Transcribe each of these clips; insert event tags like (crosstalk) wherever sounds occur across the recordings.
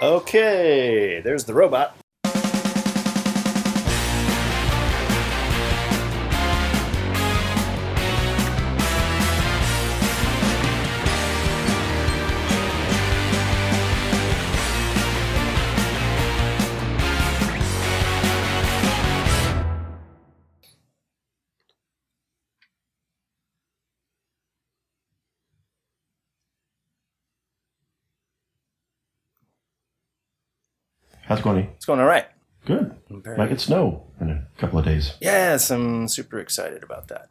Okay, there's the robot. How's it going? It's going all right. Good. Might get snow in a couple of days. Yes, I'm super excited about that.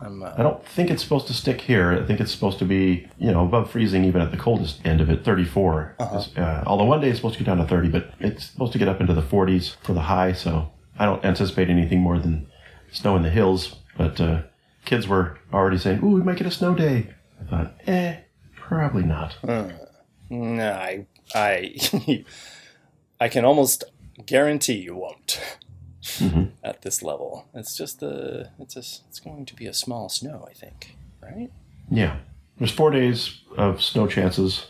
I'm. Uh, I don't think it's supposed to stick here. I think it's supposed to be, you know, above freezing even at the coldest end of it, 34. Uh huh. although one day it's supposed to get down to 30, but it's supposed to get up into the 40s for the high, so I don't anticipate anything more than snow in the hills. But uh, kids were already saying, ooh, we might get a snow day. I thought, eh, probably not. no, I. I. (laughs) I can almost guarantee you won't. (laughs) At this level, it's just a. It's a. It's going to be a small snow, I think. Right. Yeah. There's four days of snow chances.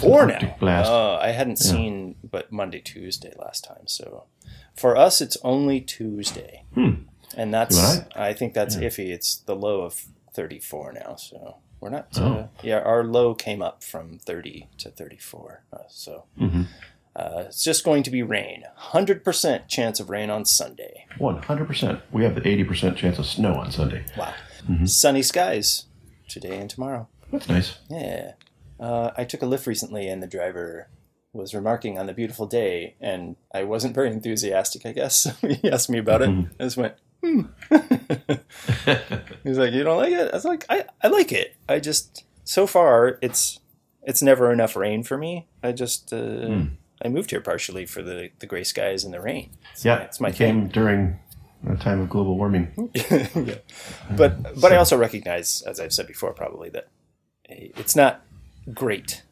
Four now. Blast. Oh, I hadn't seen but Monday, Tuesday last time. So for us, it's only Tuesday, Hmm. and that's I think that's iffy. It's the low of thirty four now, so we're not. Uh, Oh. yeah, our low came up from thirty to thirty four. Uh, so Mhm. Uh, it's just going to be rain. Hundred percent chance of rain on Sunday. 100%. We have the 80% chance of snow on Sunday. Wow. Mm-hmm. Sunny skies today and tomorrow. That's nice. Yeah. Uh, I took a lift recently, and the driver was remarking on the beautiful day, and I wasn't very enthusiastic, I guess. (laughs) he asked me about it. I just went, hmm. (laughs) He's like, You don't like it? I was like, I, I like it. I just, so far, it's it's never enough rain for me. I just, uh, I moved here partially for the, the gray skies and the rain. It's Yeah, my, it's my came during a time of global warming. (laughs) yeah. But, but I also recognize, as I've said before, probably, that eh, it's not great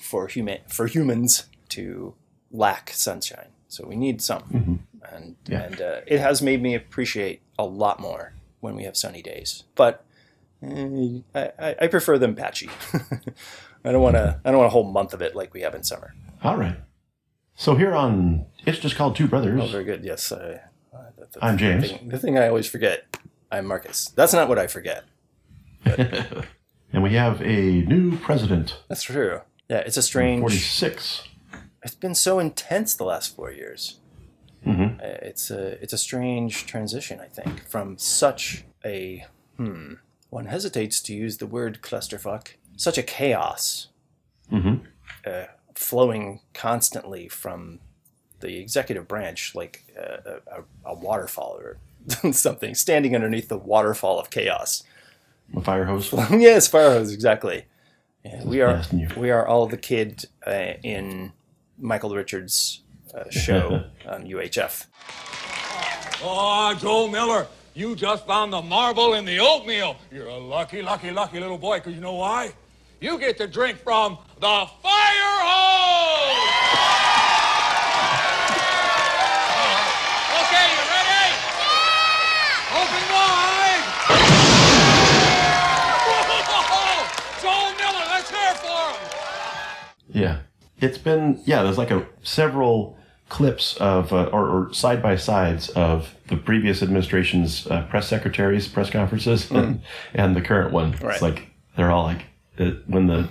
for human for humans to lack sunshine. So we need some, and Yeah. and uh, it has made me appreciate a lot more when we have sunny days. But eh, I, I, I prefer them patchy. (laughs) I don't want to. I don't want a whole month of it like we have in summer. All right. So here on It's Just Called Two Brothers, Oh, very good. Yes, I, the, the I'm James. Thing, the thing I always forget. I'm Marcus. That's not what I forget. (laughs) and we have a new president, That's true. Yeah, it's a strange. 46. it's been so intense the last four years. Mhm. Uh, It's a it's a strange transition, I think, from such a hmm. One hesitates to use the word clusterfuck. Such a chaos, Mhm. uh, flowing constantly from the executive branch, like uh, a, a, a waterfall or (laughs) something, standing underneath the waterfall of chaos. A fire hose. (laughs) yes, fire hose, exactly. Yeah, we are we are all the kid uh, in Michael Richards' uh, show (laughs) on UHF. Oh, Joe Miller, you just found the marble in the oatmeal. You're a lucky, lucky, lucky little boy, because you know why? You get to drink from the fire hose! Okay, you ready? Open wide! Whoa! Joe Miller, let's hear for him! Yeah. It's been, yeah, there's like a several clips of, uh, or, or side by sides of the previous administration's uh, press secretaries' press conferences and, (laughs) and the current one. Right. It's like, they're all like, uh, when the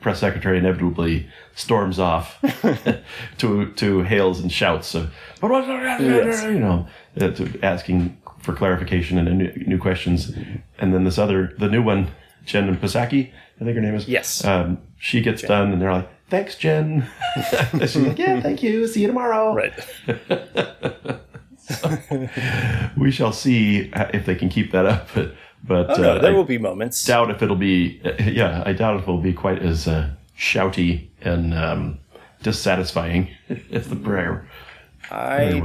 press secretary inevitably storms off (laughs) to to hails and shouts of, Yes. you know, uh, to asking for clarification and new, new questions. And then this other, the new one, Jen Psaki, I think her name is. Yes. Um, she gets done and they're like, thanks, Jen. (laughs) She's like, yeah, thank you. See you tomorrow. Right. (laughs) We shall see uh, if they can keep that up. But, but Oh, no, uh, there will be moments. doubt if it'll be, uh, yeah, I doubt if it'll be quite as uh, shouty and um, dissatisfying (laughs) as the prayer I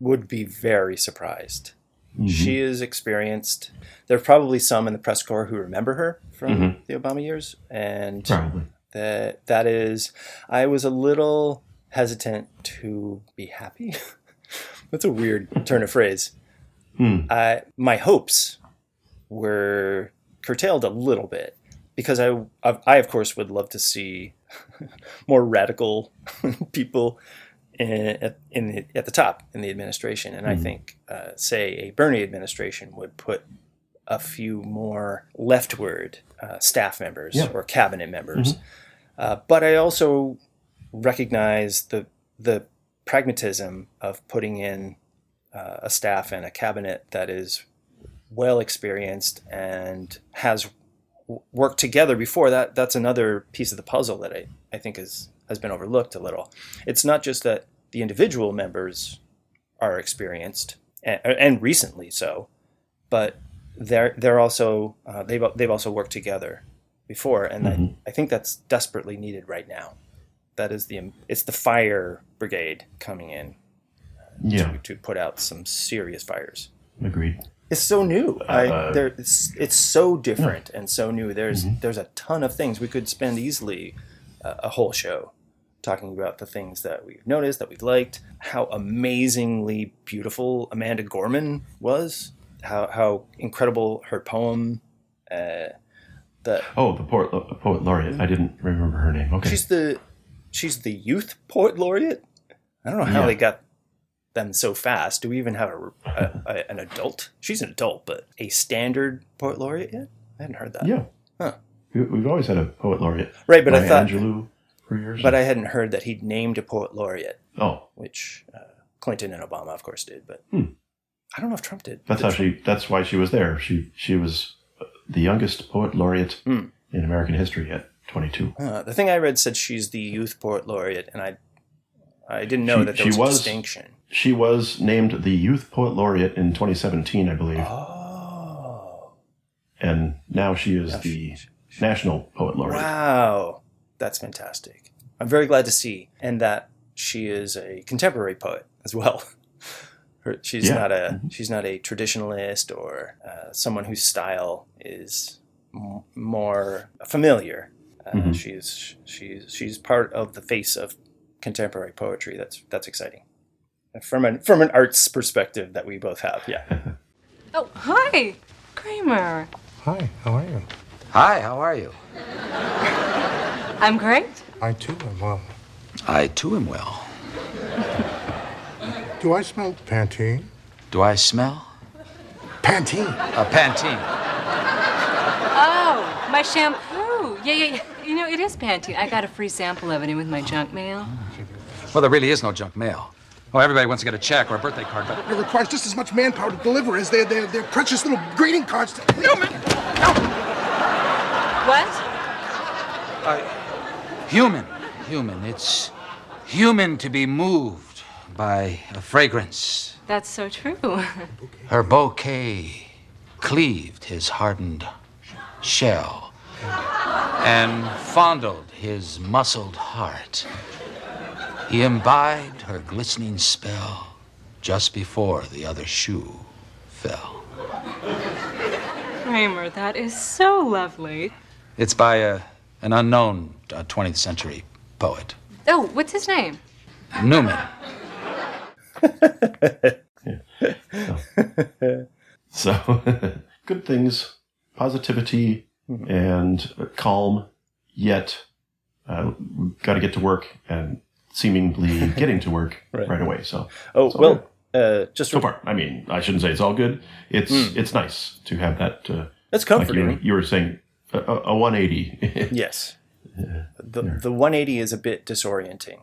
would be very surprised. Mm-hmm. She is experienced. There are probably some in the press corps who remember her from the Obama years, and Mm-hmm. Probably. that that is. I was a little hesitant to be happy. (laughs) That's a weird turn of phrase. Hmm. I, my hopes were curtailed a little bit because I, I, of course would love to see (laughs) more radical (laughs) people in, in the, at the top in the administration. And I think, uh, say, a Bernie administration would put a few more leftward uh, staff members Yeah. or cabinet members. Uh, but I also recognize the the pragmatism of putting in uh, a staff and a cabinet that is well experienced and has worked together before. That that's another piece of the puzzle that I, I think is has been overlooked a little. It's not just that the individual members are experienced and, and recently so, but they're they're also uh, they've they've also worked together before, and I, I think that's desperately needed right now. That is the it's the fire brigade coming in Yeah, to, to put out some serious fires. agreed. It's so new. I, Uh, there, it's it's so different and so new. There's there's a ton of things we could spend easily uh, a whole show talking about the things that we've noticed that we've liked. How amazingly beautiful Amanda Gorman was. How how incredible her poem. Uh, the Oh, the poet, the poet laureate. I didn't remember her name. Okay. she's the she's the youth poet laureate. I don't know how Yeah. they got them so fast. Do we even have a, a, a an adult? She's an adult, but a standard poet laureate yet? I hadn't heard that. yeah. Huh. We, we've always had a poet laureate. Right, but I thought, Angelou for years. but I hadn't heard that he'd named a poet laureate, oh, which uh, Clinton and Obama, of course, did. But Hmm. I don't know if Trump did. that's Did how she. That's why she was there. She she was the youngest poet laureate Hmm. in American history at 22. Uh, the thing I read said she's the youth poet laureate, and I I didn't know She- that there she was, a was- distinction. She was named the youth poet laureate in 2017, I believe, Oh, and now she is the national poet laureate. wow, that's fantastic. I'm very glad to see, and that she is a contemporary poet as well. (laughs) Her, she's Yeah. not a she's not a traditionalist or uh, someone whose style is m- more familiar. Uh, Mhm. She's she's she's part of the face of contemporary poetry. That's that's exciting from an from an arts perspective that we both have. Yeah. (laughs) Oh, hi, Kramer. Hi, how are you? Hi, how are you? (laughs) I'm great. I too am well. I too am well. (laughs) Do I smell Pantene? Do I smell? Pantene! A Pantene. Oh, my shampoo. Yeah, yeah, yeah. You know, it is Pantene. I got a free sample of it in with my junk mail. Well, there really is no junk mail. Oh, everybody wants to get a check or a birthday card, but It requires just as much manpower to deliver as their, their, their precious little greeting cards. To... No, man. What? Uh, human. Human. It's human to be moved by a fragrance. That's so true. (laughs) Her bouquet cleaved his hardened shell and fondled his muscled heart. He imbibed her glistening spell just before the other shoe fell. Kramer, that is so lovely. It's by a, an unknown uh, 20th century poet, Oh, what's his name? Newman. (laughs) So, (laughs) good things, positivity, and calm. Yet, uh, we've got to get to work and seemingly (laughs) getting to work Right. right. away. So, Oh well, uh, just so far, I mean, I shouldn't say it's all good. It's it's nice to have that. Uh, that's like you, comforting. were- you were saying, a, a a 180. (laughs) Yes. The the 180 is a bit disorienting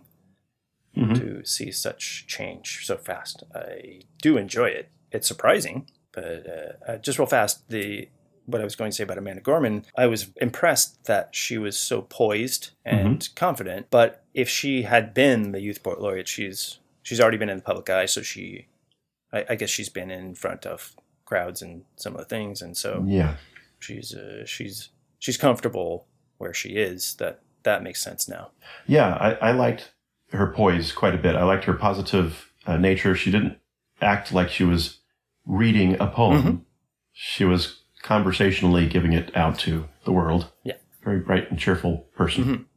Mhm. to see such change so fast. I do enjoy it. It's surprising, but uh, uh, just real fast, the what I was going to say about Amanda Gorman, I was impressed that she was so poised and confident. But if she had been the youth poet laureate, she's she's already been in the public eye, so she, I, I guess she's been in front of crowds and some of the things, and so yeah. she's uh, she's she's comfortable where she is. That that makes sense now. Yeah, I, I liked her poise quite a bit. I liked her positive uh, nature. She didn't act like she was reading a poem. She was conversationally giving it out to the world. Yeah. Very bright and cheerful person.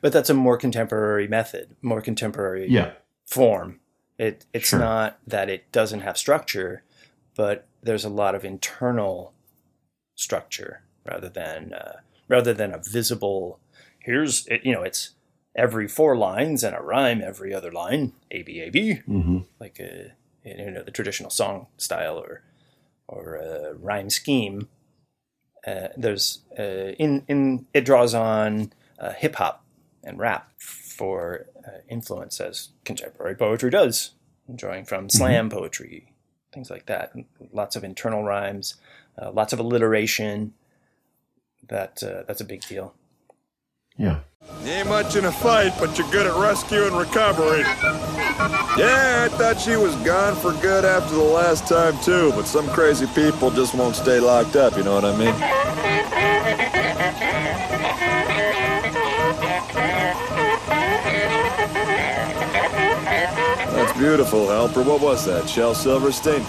But that's a more contemporary method, more contemporary Yeah. form. It it's Sure. not that it doesn't have structure, but there's a lot of internal structure rather than uh, rather than a visible here's it, you know it's every four lines and a rhyme every other line a b a b hmm like a you know the traditional song style or or a rhyme scheme. Uh, there's uh, in in it draws on uh, hip hop and rap for uh, influence as contemporary poetry does, drawing from slam poetry, things like that. Lots of internal rhymes, uh, lots of alliteration. That uh, that's a big deal. Yeah. You ain't much in a fight, but you're good at rescue and recovery. Yeah, I thought she was gone for good after the last time, too, but some crazy people just won't stay locked up, you know what I mean? Beautiful, Helper. What was that, Shel Silverstein?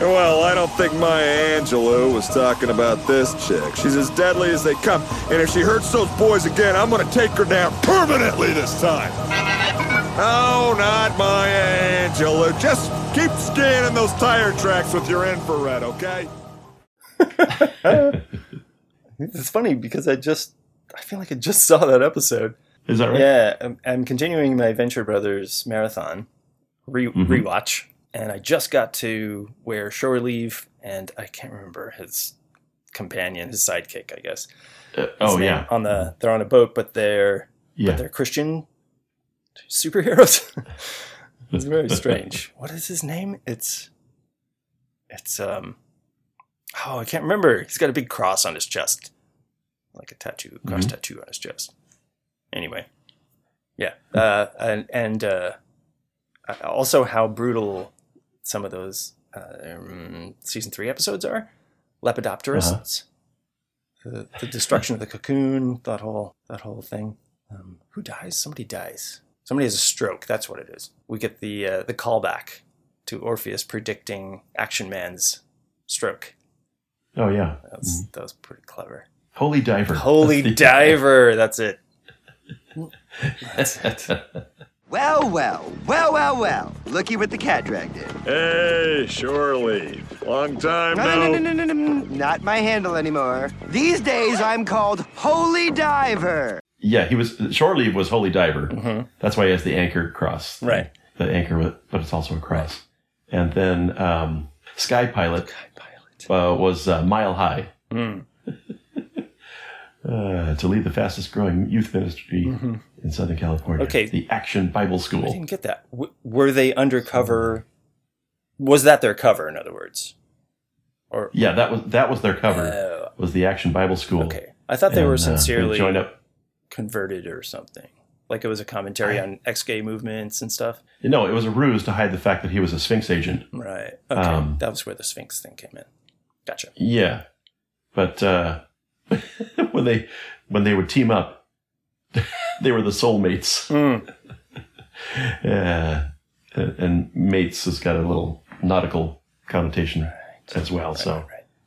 Well, I don't think Maya Angelou was talking about this chick. She's as deadly as they come, and if she hurts those boys again, I'm gonna take her down permanently this time. Oh, not Maya Angelou. Just keep scanning those tire tracks with your infrared, okay? (laughs) It's funny because I just I feel like I just saw that episode. Is that right? Yeah, I'm, I'm continuing my Venture Brothers marathon re- Mhm. rewatch, and I just got to where Shore Leave and I can't remember his companion, his sidekick, I guess. Uh, oh name yeah. on the they're on a boat, but they're Yeah. but they're Christian superheroes. (laughs) it's very strange. What is his name? It's it's um oh I can't remember. He's got a big cross on his chest, like a tattoo, cross Mhm. tattoo on his chest. Anyway, yeah, uh, and and uh, also how brutal some of those uh, um, season three episodes are. Lepidopterists, the, the destruction of the cocoon, that whole that whole thing. Um, who dies? Somebody dies. Somebody has a stroke. That's what it is. We get the uh, the callback to Orpheus predicting Action Man's stroke. Oh yeah. That was, that was pretty clever. Holy diver. Holy That's diver. That's it. (laughs) That's it. (laughs) Well, well, well, well, well. Looky what the cat dragged in. Hey, Shore Leave. Long time No, no, no, no, no, no, no, not my handle anymore. These days I'm called Holy Diver. Yeah, he was shore leave was holy diver. That's why he has the anchor cross. Mm-hmm. Right. The anchor, with, but it's also a cross. And then um, sky pilot, Uh, was uh, mile high. Mm. (laughs) uh, to lead the fastest growing youth ministry in Southern California. Okay. The Action Bible School. I didn't get that. W- were they undercover? Was that their cover? In other words, or Yeah, that was that was their cover. Oh. was the Action Bible School. okay, I thought they were And, uh, sincerely joined up. converted or something. Like it was a commentary on ex-gay movements and stuff. No, it was a ruse to hide the fact that he was a Sphinx agent. Right. Okay. Um, that was where the Sphinx thing came in. Gotcha. Yeah, but uh, (laughs) when they when they would team up, they were the soulmates. (laughs) (laughs) Mm. Uh, and, and mates has got a little nautical connotation as well. so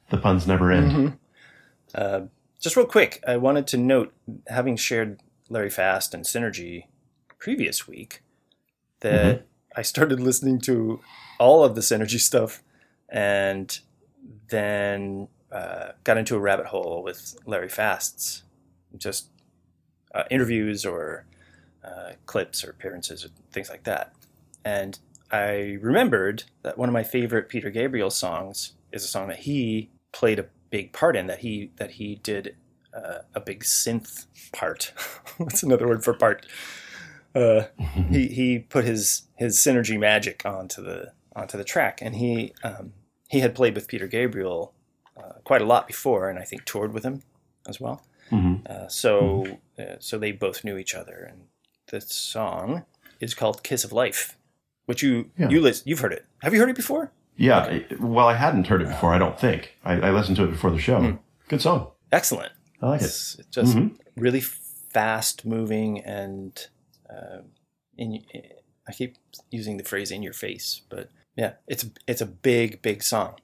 the puns never end. Mhm. Uh, just real quick, I wanted to note, having shared Larry Fast and Synergy previous week, that I started listening to all of the Synergy stuff, and then uh, got into a rabbit hole with Larry Fast's just uh, interviews or uh, clips or appearances or things like that. And I remembered that one of my favorite Peter Gabriel songs is a song that he played a big part in. That he that he did uh, a big synth part. (laughs) What's another word for part? Uh, (laughs) he he put his his synergy magic onto the onto the track, and he um, he had played with Peter Gabriel uh, quite a lot before, and I think toured with him as well. Mhm. Uh, so uh, so they both knew each other, and the song is called "Kiss of Life," which you Yeah. you list, you've heard it. Have you heard it before? Yeah. it- well, I hadn't heard it before. I don't think I, I listened to it before the show. Hmm. Good song. Excellent. I like it. It's just Mhm. really fast moving and uh, in. I keep using the phrase "in your face," but yeah, it's it's a big big song.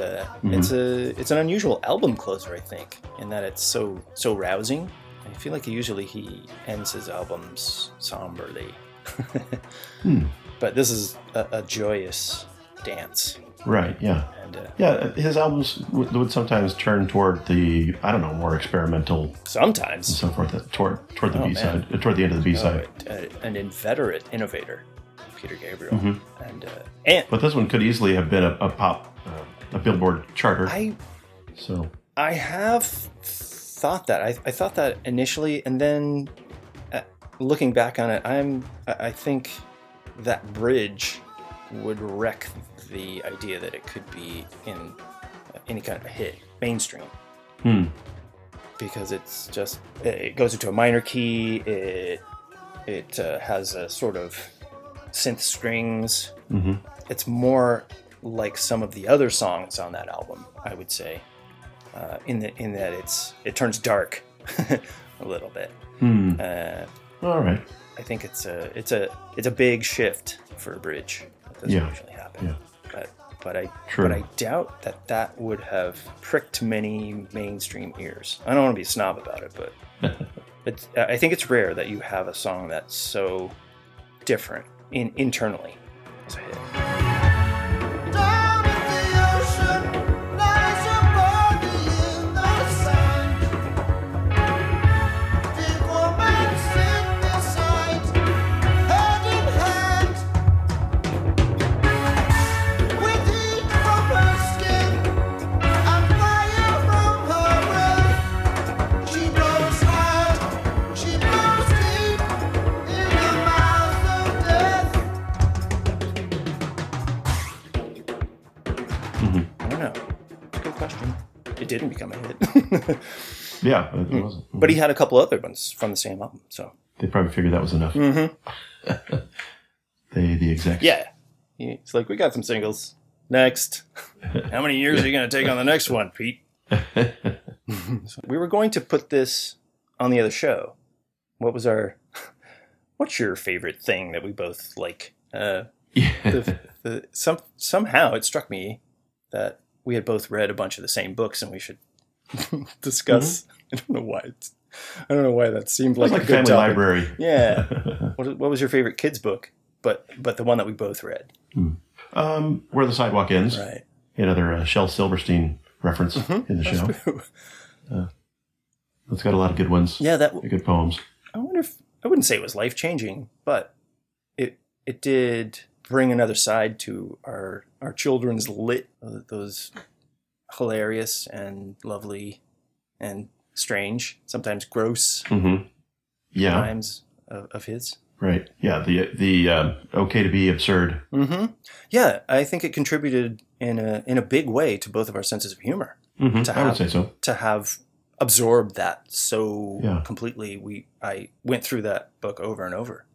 Uh, it's a it's an unusual album closer, I think, in that it's so so rousing. I feel like usually he ends his albums somberly, (laughs) but this is a, a joyous dance. Right. Yeah. And uh, Yeah. His albums would, would sometimes turn toward the I don't know more experimental Sometimes. and so forth. Toward toward the Oh, B side, man. toward the end of the B oh, side. uh, an inveterate innovator, Peter Gabriel, Mm-hmm. and uh, and But this one could easily have been a, a pop, a Billboard charter. I so I have thought that. I, I thought that initially, and then uh, looking back on it, I'm I think that bridge would wreck the idea that it could be in uh, any kind of a hit mainstream. Hmm. Because it's just it goes into a minor key. It it uh, has a sort of synth strings. Mhm. It's more like some of the other songs on that album, I would say uh, in the, in that it's it turns dark (laughs) a little bit. Hmm. Uh, All right. I think it's a it's a it's a big shift for a bridge. That doesn't Yeah. usually happen. Yeah. But but I True. but I doubt that that would have pricked many mainstream ears. I don't want to be a snob about it, but (laughs) it's, I think it's rare that you have a song that's so different in internally as a hit. Yeah, it wasn't. But he had a couple other ones from the same album. So They probably figured that was enough. (laughs) they, the execs. Mm-hmm. yeah, it's like we got some singles. Next, (laughs) how many years are you going to take on the next one, Pete? (laughs) So we were going to put this on the other show. What was our? What's your favorite thing that we both like? Uh, the, the, some somehow it struck me that we had both read a bunch of the same books and we should (laughs) discuss. I don't know why. It's, I don't know why that seemed like, like a good family topic. library. Yeah. (laughs) what, what was your favorite kids book? But but the one that we both read. Um, Where the Sidewalk Ends. Right. Another uh, Shel Silverstein reference Mm-hmm. in the show. It's (laughs) got a lot of good ones. Yeah, that Good poems. I wonder if I wouldn't say it was life changing, but it it did bring another side to our our children's lit uh, those hilarious and lovely and strange, sometimes gross Mm-hmm. Yeah. times of, of his. Right. Yeah. The the um, okay to be absurd. hmm Yeah, I think it contributed in a in a big way to both of our senses of humor. Mhm, To I would have- say so. To have absorbed that so Yeah. completely, we I went through that book over and over,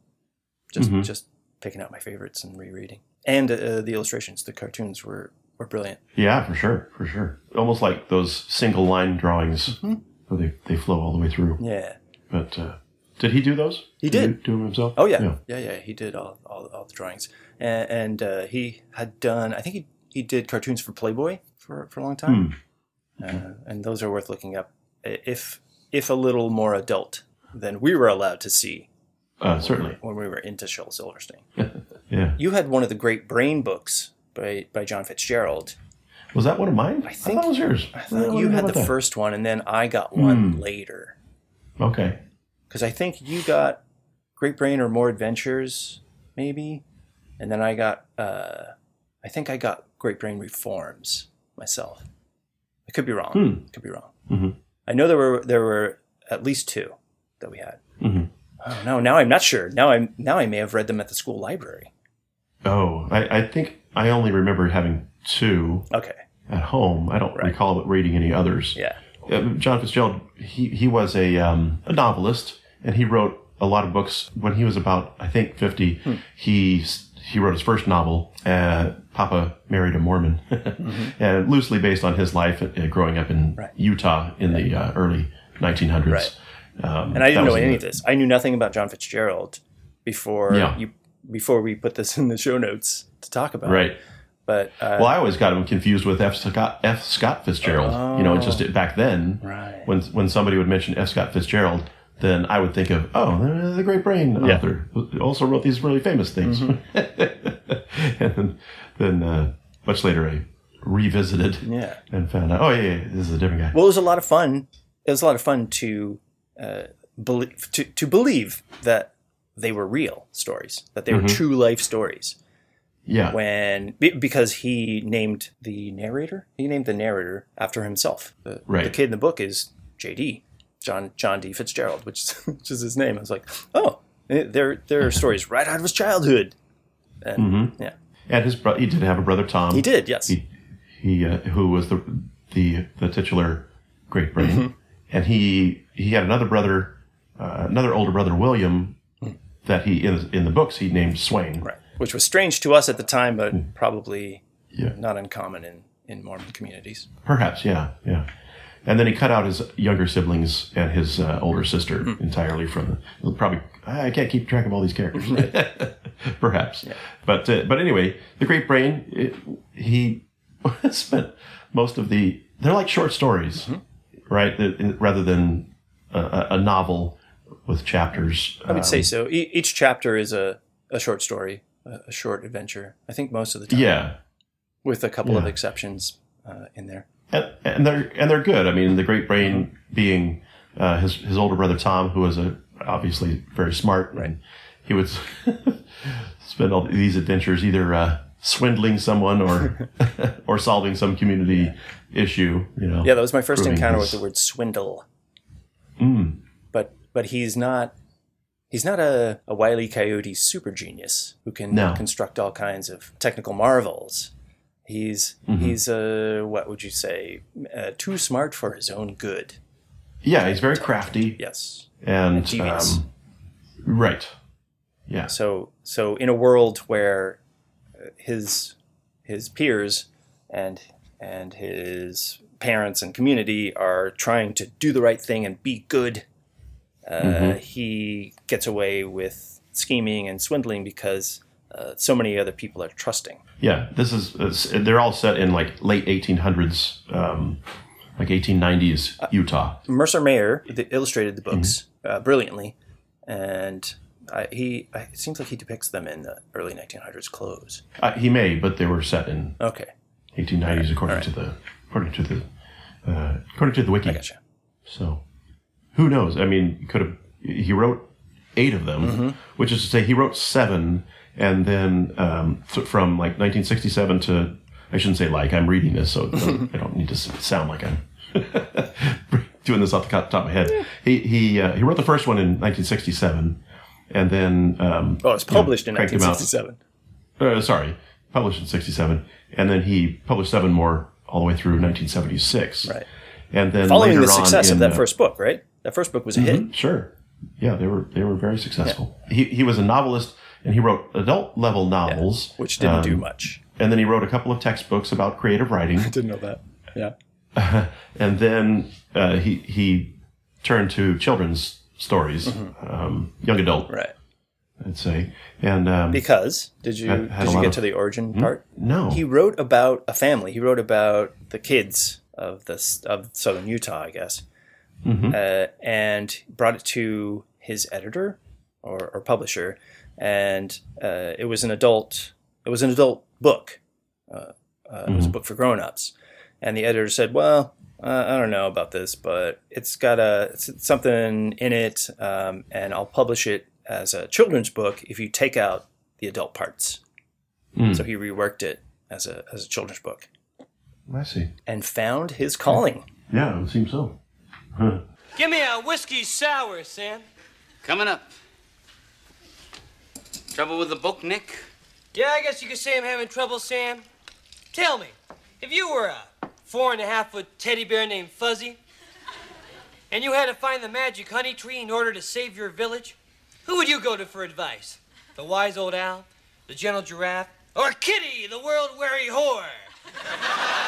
just Mhm. just picking out my favorites and rereading. And uh, the illustrations, the cartoons were were brilliant. Yeah, for sure, for sure. Almost like those single line drawings where they, they flow all the way through. Mm-hmm. Yeah. But uh, did he do those? He did. he do them himself? Oh yeah, yeah, yeah. He did all all, all the drawings, and, and uh, he had done. I think he he did cartoons for Playboy for for a long time, uh, and those are worth looking up. If if a little more adult than we were allowed to see Uh, certainly. when we were into Shel Silverstein. (laughs) Yeah. You had one of the Great Brain books by by John Fitzgerald. Was that one of mine? I think- thought it was yours. I thought you had the first one, and then I got Hmm. one later. Okay. because I think you got Great Brain or More Adventures, maybe, and then I got, uh, I think I got Great Brain Reforms myself. I could be wrong. Hmm. Could be wrong. Mhm. I know there were there were at least two that we had. Mhm. Oh no, now I'm not sure. Now I'm now I may have read them at the school library. Oh, I, I think I only remember having two Okay. at home. I don't recall reading any others. Yeah. Uh, John Fitzgerald, he, he was a, um, a novelist, and he wrote a lot of books when he was about, I think, 50. Hmm. He, he wrote his first novel, uh, Papa Married a Mormon, (laughs) Mm-hmm. and loosely based on his life uh, growing up in Utah in the uh, early 1900s. Right. Um, And I didn't know any the- of this. I knew nothing about John Fitzgerald before Yeah. you before we put this in the show notes to talk about. Right. But uh, Well, I always got him confused with F. Scott, F. Scott Fitzgerald. You know, it's just back then, Right. when when somebody would mention F. Scott Fitzgerald, then I would think of oh, the, the Great Brain Yeah. author who also wrote these really famous things. Mm-hmm. (laughs) and then, then uh, much later, I revisited Yeah. and found out, oh yeah, yeah, this is a different guy. Well, it was a lot of fun. It was a lot of fun to uh, believe to, to believe that they were real stories, that they were Mm-hmm. true life stories. Yeah, When because he named the narrator, he named the narrator after himself. The, Right. the kid in the book is J.D. John John D. Fitzgerald, which is, (laughs) which is his name. I was like, oh, eh, there there are stories right out of his childhood. And yeah, and his bro- he did have a brother Tom. he did. Yes. He, he uh, who was the the the titular Great Brain, Mm-hmm. and he he had another brother, uh, another older brother William, that he in in the books he named Swain. Right. Which was strange to us at the time, but probably Yeah. not uncommon in, in Mormon communities. Perhaps, yeah, yeah. And then he cut out his younger siblings and his uh, older sister Hmm. entirely from the. Probably, I can't keep track of all these characters. (laughs) Perhaps, but uh, but anyway, the Great Brain. It, he (laughs) spent most of the. They're like short stories, Mm-hmm. right? Rather than a, a- novel with chapters. I would say so. E- each chapter is a, a short story, a, short adventure. I think most of the time, Yeah, with a couple of exceptions uh, in there. and, and they're and they're good. I mean, the Great Brain being uh, his his older brother Tom, who was a obviously very smart. Right. He would (laughs) spend all these adventures either uh, swindling someone or (laughs) or solving some community issue. You know. Yeah, that was my first encounter his- with the word swindle. But but he's not he's not a, a wily coyote super genius who can No. construct all kinds of technical marvels. He's he's uh, what would you say uh, too smart for his own good. Yeah, he's very crafty Yes. and, And devious. um, right. Yeah. So so in a world where uh, his his peers and and his parents and community are trying to do the right thing and be good, uh, he gets away with scheming and swindling because uh, so many other people are trusting. Yeah, this is they're all set in like late 1800s, um, like 1890s Utah. Mercer Mayer illustrated the books uh, brilliantly, and I, he I, it seems like he depicts them in the early 1900s clothes. Uh, he may, but they were set in Okay, 1890s according to the according to the uh, according to the wiki. I gotcha. So, who knows? I mean, he could have. He wrote eight of them, Mm-hmm. which is to say, he wrote seven, and then um, th- from like 1967 to I shouldn't say like I'm reading this, so it doesn't- (laughs) I don't need to sound like I'm (laughs) doing this off the top of my head. He he uh, he wrote the first one in 1967, and then um, Oh, it's published in cranked them out. 1967. uh, sorry, published in 67. And then he published seven more all the way through 1976. Right. And then Following the success on of that uh, first book, right? That first book was a hit. Sure. Yeah, they were they were very successful. He he was a novelist and he wrote adult level novels, which didn't do um, much. And then he wrote a couple of textbooks about creative writing. (laughs) I Didn't know that. Yeah. (laughs) and then uh, he he turned to children's stories, um, young adult, Mm-hmm. Right. I'd say. And um, Because did you Had- had did you get of- to the origin part? no, He wrote about a family. He wrote about the kids of this of southern Utah, I guess, uh, and brought it to his editor or, or publisher, and uh, it was an adult. It was an adult book. Uh, uh, It was a book for grown-ups, and the editor said, "Well, uh, I don't know about this, but it's got a it's something in it, um, and I'll publish it as a children's book if you take out the adult parts." So he reworked it as a as a children's book I see. and found his calling. Yeah, it seems so. Give me a whiskey sour, Sam. Coming up. Trouble with the book, Nick? Yeah, I guess you could say I'm having trouble, Sam. Tell me, if you were a four and a half foot teddy bear named Fuzzy, and you had to find the magic honey tree in order to save your village, who would you go to for advice? The wise old owl, the gentle giraffe, or Kitty, the world weary whore? (laughs)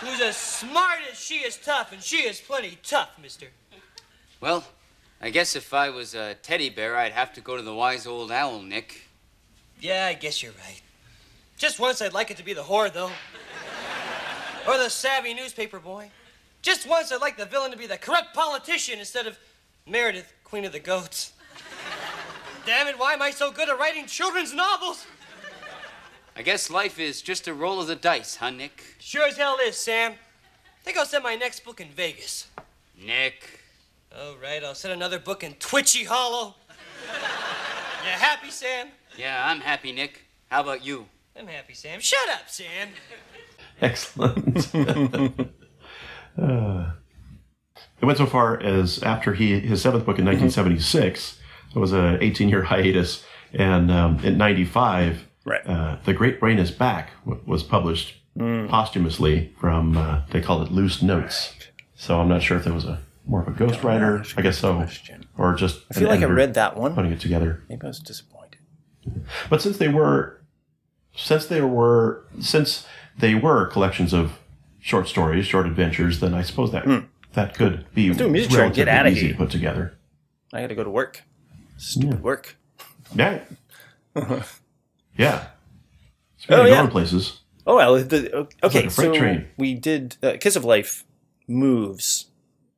Who's as smart as she is tough, and she is plenty tough, mister. Well, I guess if I was a teddy bear, I'd have to go to the wise old owl, Nick. Yeah, I guess you're right. Just once I'd like it to be the whore, though. Or the savvy newspaper boy. Just once I'd like the villain to be the corrupt politician instead of Meredith, Queen of the Goats. Damn it, why am I so good at writing children's novels? I guess life is just a roll of the dice, huh, Nick? Sure as hell is, Sam. think I'll set my next book in Vegas. Nick. All right, I'll set another book in Twitchy Hollow. you happy, Sam? Yeah, I'm happy, Nick. How about you? I'm happy, Sam. Shut up, Sam. Excellent. (laughs) uh, it went so far as after he his seventh book in 1976, it was a 18 year hiatus, and um, in 95, Right. uh, The Great Brain is Back was published mm. posthumously from uh, they they call it Loose Notes. So I'm not sure if there was a more of a ghostwriter. I guess so, or just I feel like I read that one. putting it together. Maybe I was disappointed. But since they were, since they were, since they were collections of short stories, short adventures, then I suppose that mm. that could be do a music show get relatively outta easy here. to put together. I got to go to work. Stupid work. Yeah, (laughs) yeah. Speaking Oh, of yeah. going places, Oh well, the, okay. like so train. we did. Uh, Kiss of Life moves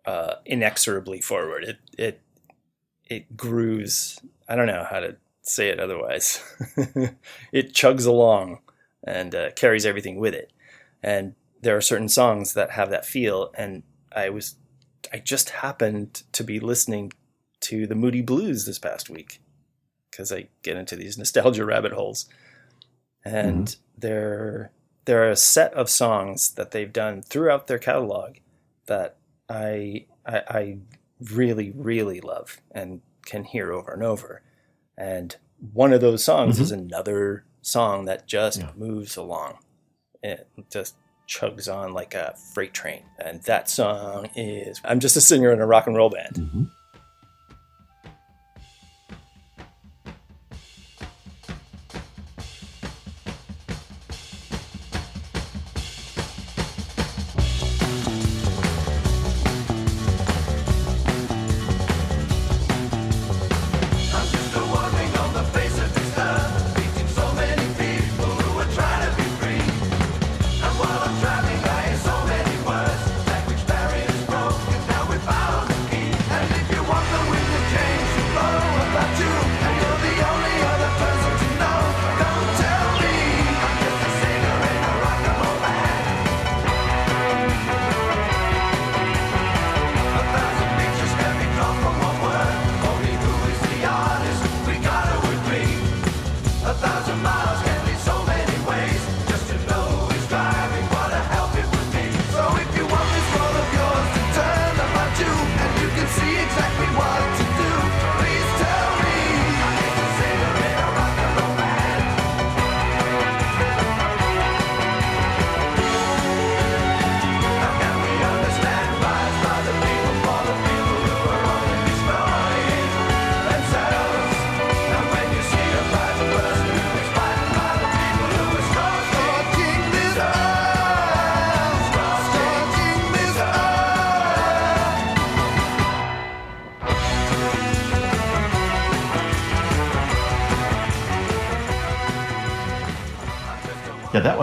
uh, inexorably forward. It it it grooves. I don't know how to say it otherwise. (laughs) it chugs along and uh, carries everything with it. And there are certain songs that have that feel. And I was, I just happened to be listening to the Moody Blues this past week because I get into these (laughs) nostalgia rabbit holes. And mm-hmm. there, there are a set of songs that they've done throughout their catalog that I, I, I really, really love and can hear over and over. And one of those songs is mm-hmm. another song that just moves along. It just chugs on like a freight train. And that song is I'm just a singer in a rock and roll band. yeah,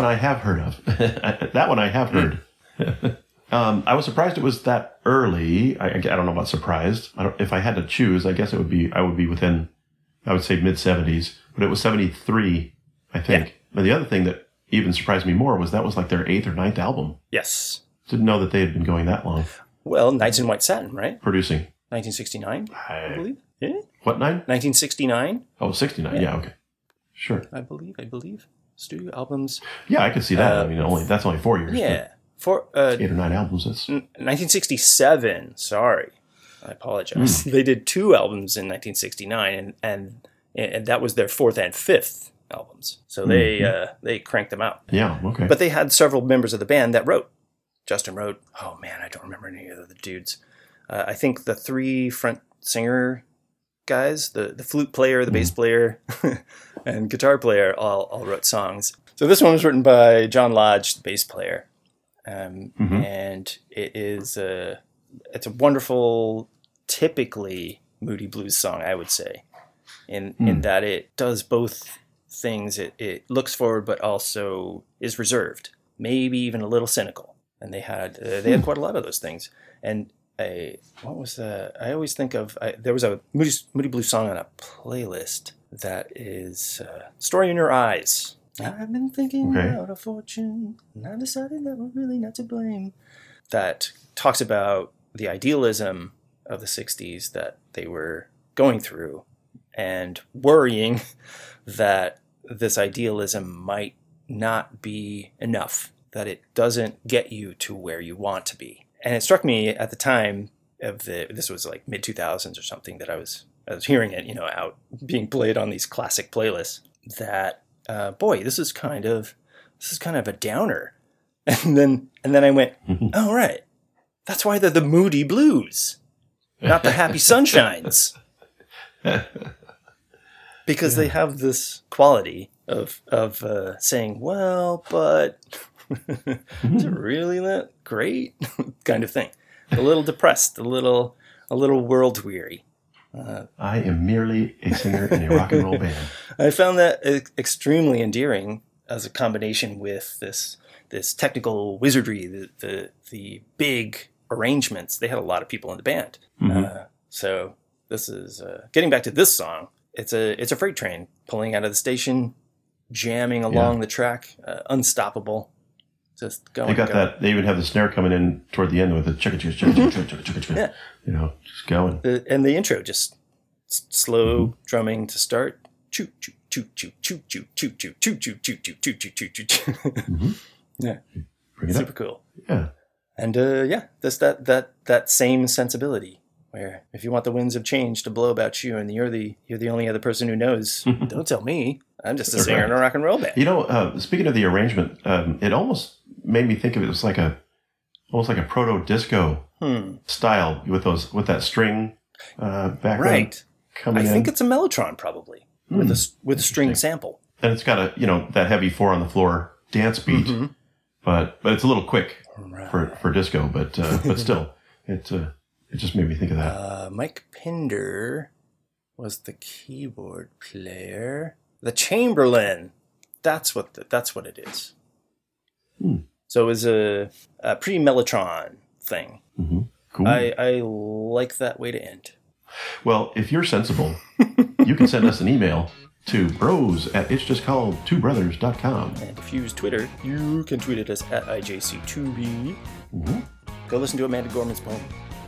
I have heard of. (laughs) that one I have heard. (laughs) um, I was surprised it was that early. I, I don't know about surprised. I don't, if I had to choose, I guess it would be I would be within, I would say mid seventies, but it was seventy three, I think. But the other thing that even surprised me more was that was like their eighth or ninth album. Yes. Didn't know that they had been going that long Well, Nights in White Satin, right? producing. 1969, I I, believe. Yeah. what nine? 1969, Oh, 69. Yeah. Yeah. okay. Sure. I believe. I believe. Studio albums. Yeah, I could see that. Uh, I mean, only that's only four years. Yeah. For uh, Eight or nine albums. That's 1967. Sorry, I apologize. (laughs) They did two albums in 1969, and and and that was their fourth and fifth albums. So they uh, they cranked them out. yeah. Okay. But they had several members of the band that wrote. Justin wrote. Oh man, I don't remember any of the dudes. Uh, I think the three front singer guys, the the flute player, the bass player, (laughs) and guitar player, all all wrote songs. So this one was written by John Lodge, the bass player, um, and it is a it's a wonderful, typically moody blues song, I would say, in in that it does both things. It, it looks forward, but also is reserved, maybe even a little cynical. And they had uh, they had quite a lot of those things. And a what was the? I always think of I, there was a Moody, Moody Blue song on a playlist that is uh, "Story in Your Eyes." I've been thinking Okay. about a fortune, and I decided that we're really not to blame. That talks about the idealism of the '60s that they were going through, and worrying (laughs) that this idealism might not be enough, that it doesn't get you to where you want to be. And it struck me at the time of the this was like mid 2000s or something that I was I was hearing it, you know, out being played on these classic playlists that uh, boy, this is kind of this is kind of a downer. (laughs) And then and then I went, (laughs) "Oh right. That's why they're the moody blues, not the happy sunshines." (laughs) because they have this quality of of uh, saying, "Well, but (laughs) is it really that great?" (laughs) kind of thing. A little depressed, a little a little world weary. Uh, I am merely a singer in a rock and roll (laughs) band. I found that e- extremely endearing as a combination with this this technical wizardry, the the, the big arrangements. They had a lot of people in the band, Mhm. uh, so this is uh, getting back to this song. It's a it's a freight train pulling out of the station, jamming along the track, uh, unstoppable, just going. They got going. that. They even have the snare coming in toward the end with the chicka chicka chicka chicka chicka chicka chicka. Yeah. You know, just going. The, and the intro just s- slow drumming to start. Choo choo choo choo choo choo choo choo choo choo choo choo choo choo choo choo choo. Yeah, Bring it super up. cool. Yeah. And uh, yeah, that's that that that same sensibility where if you want the winds of change to blow about you and you're the you're the only other person who knows, don't tell me. I'm just a singer right. in a rock and roll band. You know, uh, speaking of the arrangement, um, it almost made me think of it as like a almost like a proto disco Hmm. style with those with that string uh, background Right. coming I in. think it's a mellotron probably with Hmm. a s- with a string sample. and it's got a you know that heavy four on the floor dance beat, Mhm. but but it's a little quick for for disco. But uh, but (laughs) still, it uh, it just made me think of that. Uh, Mike Pinder was the keyboard player. The Chamberlin. That's what the, that's what it is. Hmm. So it was a, a pre Mellotron thing. hmm Cool. I, I like that way to end. Well, if you're sensible, (laughs) you can send us an email to bros at it's just called two brothers.com. And if you use Twitter, you can tweet at us at IJC2B. Mhm. Go listen to Amanda Gorman's poem.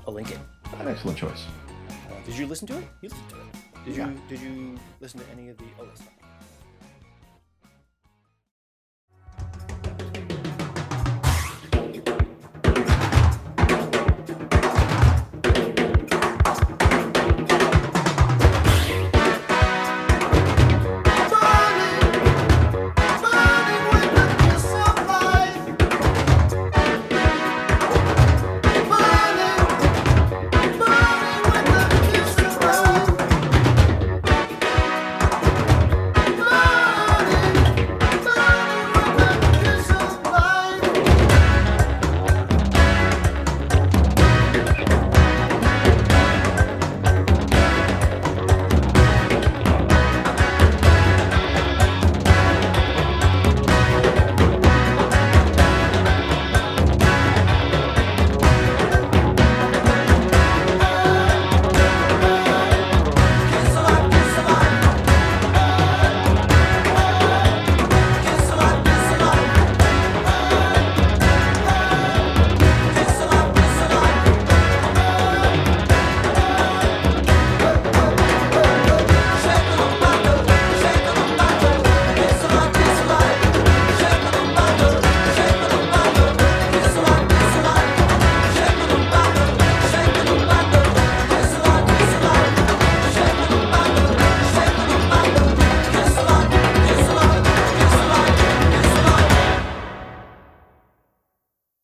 I'll link it. An excellent choice. Uh, did you listen to it? You listened to it. Did Yeah. you did you listen to any of the oh.